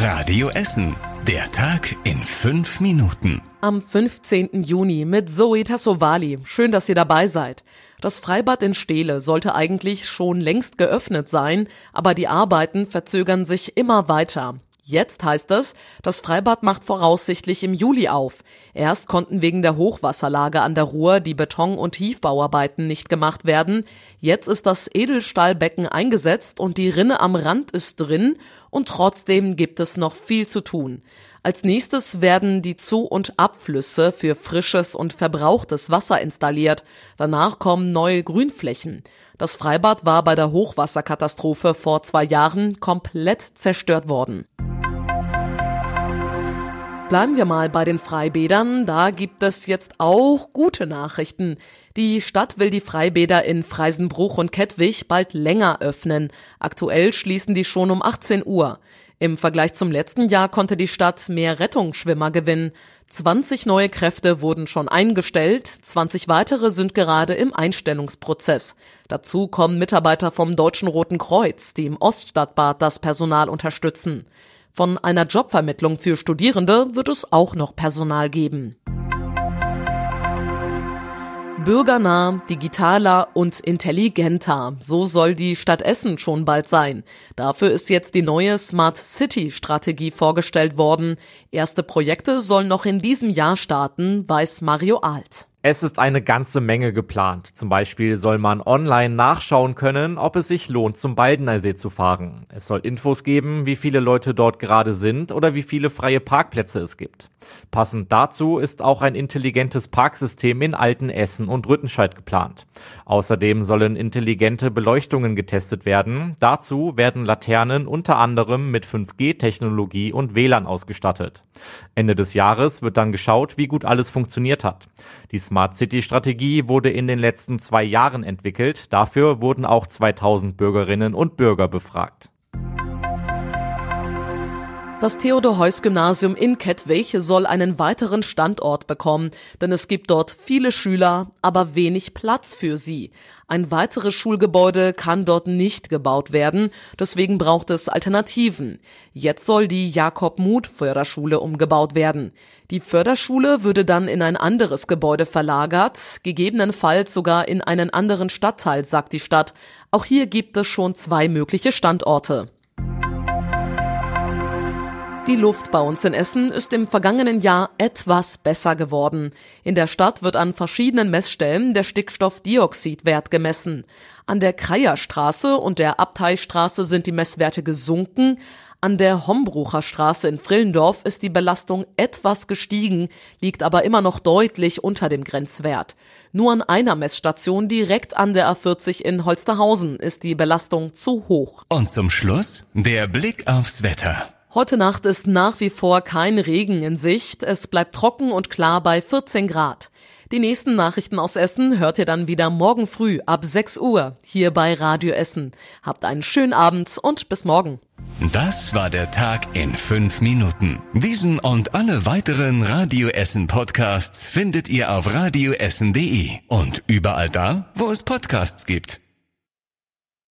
Radio Essen. Der Tag in fünf Minuten. Am 15. Juni mit Zoe Tassovali. Schön, dass ihr dabei seid. Das Freibad in Steele sollte eigentlich schon längst geöffnet sein, aber die Arbeiten verzögern sich immer weiter. Jetzt heißt es, das Freibad macht voraussichtlich im Juli auf. Erst konnten wegen der Hochwasserlage an der Ruhr die Beton- und Tiefbauarbeiten nicht gemacht werden. Jetzt ist das Edelstahlbecken eingesetzt und die Rinne am Rand ist drin und trotzdem gibt es noch viel zu tun. Als nächstes werden die Zu- und Abflüsse für frisches und verbrauchtes Wasser installiert. Danach kommen neue Grünflächen. Das Freibad war bei der Hochwasserkatastrophe vor zwei Jahren komplett zerstört worden. Bleiben wir mal bei den Freibädern. Da gibt es jetzt auch gute Nachrichten. Die Stadt will die Freibäder in Freisenbruch und Kettwig bald länger öffnen. Aktuell schließen die schon um 18 Uhr. Im Vergleich zum letzten Jahr konnte die Stadt mehr Rettungsschwimmer gewinnen. 20 neue Kräfte wurden schon eingestellt, 20 weitere sind gerade im Einstellungsprozess. Dazu kommen Mitarbeiter vom Deutschen Roten Kreuz, die im Oststadtbad das Personal unterstützen. Von einer Jobvermittlung für Studierende wird es auch noch Personal geben. Bürgernah, digitaler und intelligenter. So soll die Stadt Essen schon bald sein. Dafür ist jetzt die neue Smart City Strategie vorgestellt worden. Erste Projekte sollen noch in diesem Jahr starten, weiß Mario Alt. Es ist eine ganze Menge geplant. Zum Beispiel soll man online nachschauen können, ob es sich lohnt, zum Baldeneysee zu fahren. Es soll Infos geben, wie viele Leute dort gerade sind oder wie viele freie Parkplätze es gibt. Passend dazu ist auch ein intelligentes Parksystem in Altenessen und Rüttenscheid geplant. Außerdem sollen intelligente Beleuchtungen getestet werden. Dazu werden Laternen unter anderem mit 5G-Technologie und WLAN ausgestattet. Ende des Jahres wird dann geschaut, wie gut alles funktioniert hat. Die Smart City Strategie wurde in den letzten zwei Jahren entwickelt. Dafür wurden auch 2000 Bürgerinnen und Bürger befragt. Das Theodor-Heuss-Gymnasium in Kettwig soll einen weiteren Standort bekommen, denn es gibt dort viele Schüler, aber wenig Platz für sie. Ein weiteres Schulgebäude kann dort nicht gebaut werden, deswegen braucht es Alternativen. Jetzt soll die Jakob-Muth-Förderschule umgebaut werden. Die Förderschule würde dann in ein anderes Gebäude verlagert, gegebenenfalls sogar in einen anderen Stadtteil, sagt die Stadt. Auch hier gibt es schon zwei mögliche Standorte. Die Luft bei uns in Essen ist im vergangenen Jahr etwas besser geworden. In der Stadt wird an verschiedenen Messstellen der Stickstoffdioxidwert gemessen. An der Kreierstraße und der Abteistraße sind die Messwerte gesunken. An der Hombrucher Straße in Frillendorf ist die Belastung etwas gestiegen, liegt aber immer noch deutlich unter dem Grenzwert. Nur an einer Messstation direkt an der A40 in Holsterhausen ist die Belastung zu hoch. Und zum Schluss der Blick aufs Wetter. Heute Nacht ist nach wie vor kein Regen in Sicht. Es bleibt trocken und klar bei 14 Grad. Die nächsten Nachrichten aus Essen hört ihr dann wieder morgen früh ab 6 Uhr hier bei Radio Essen. Habt einen schönen Abend und bis morgen. Das war der Tag in fünf Minuten. Diesen und alle weiteren Radio Essen Podcasts findet ihr auf radioessen.de und überall da, wo es Podcasts gibt.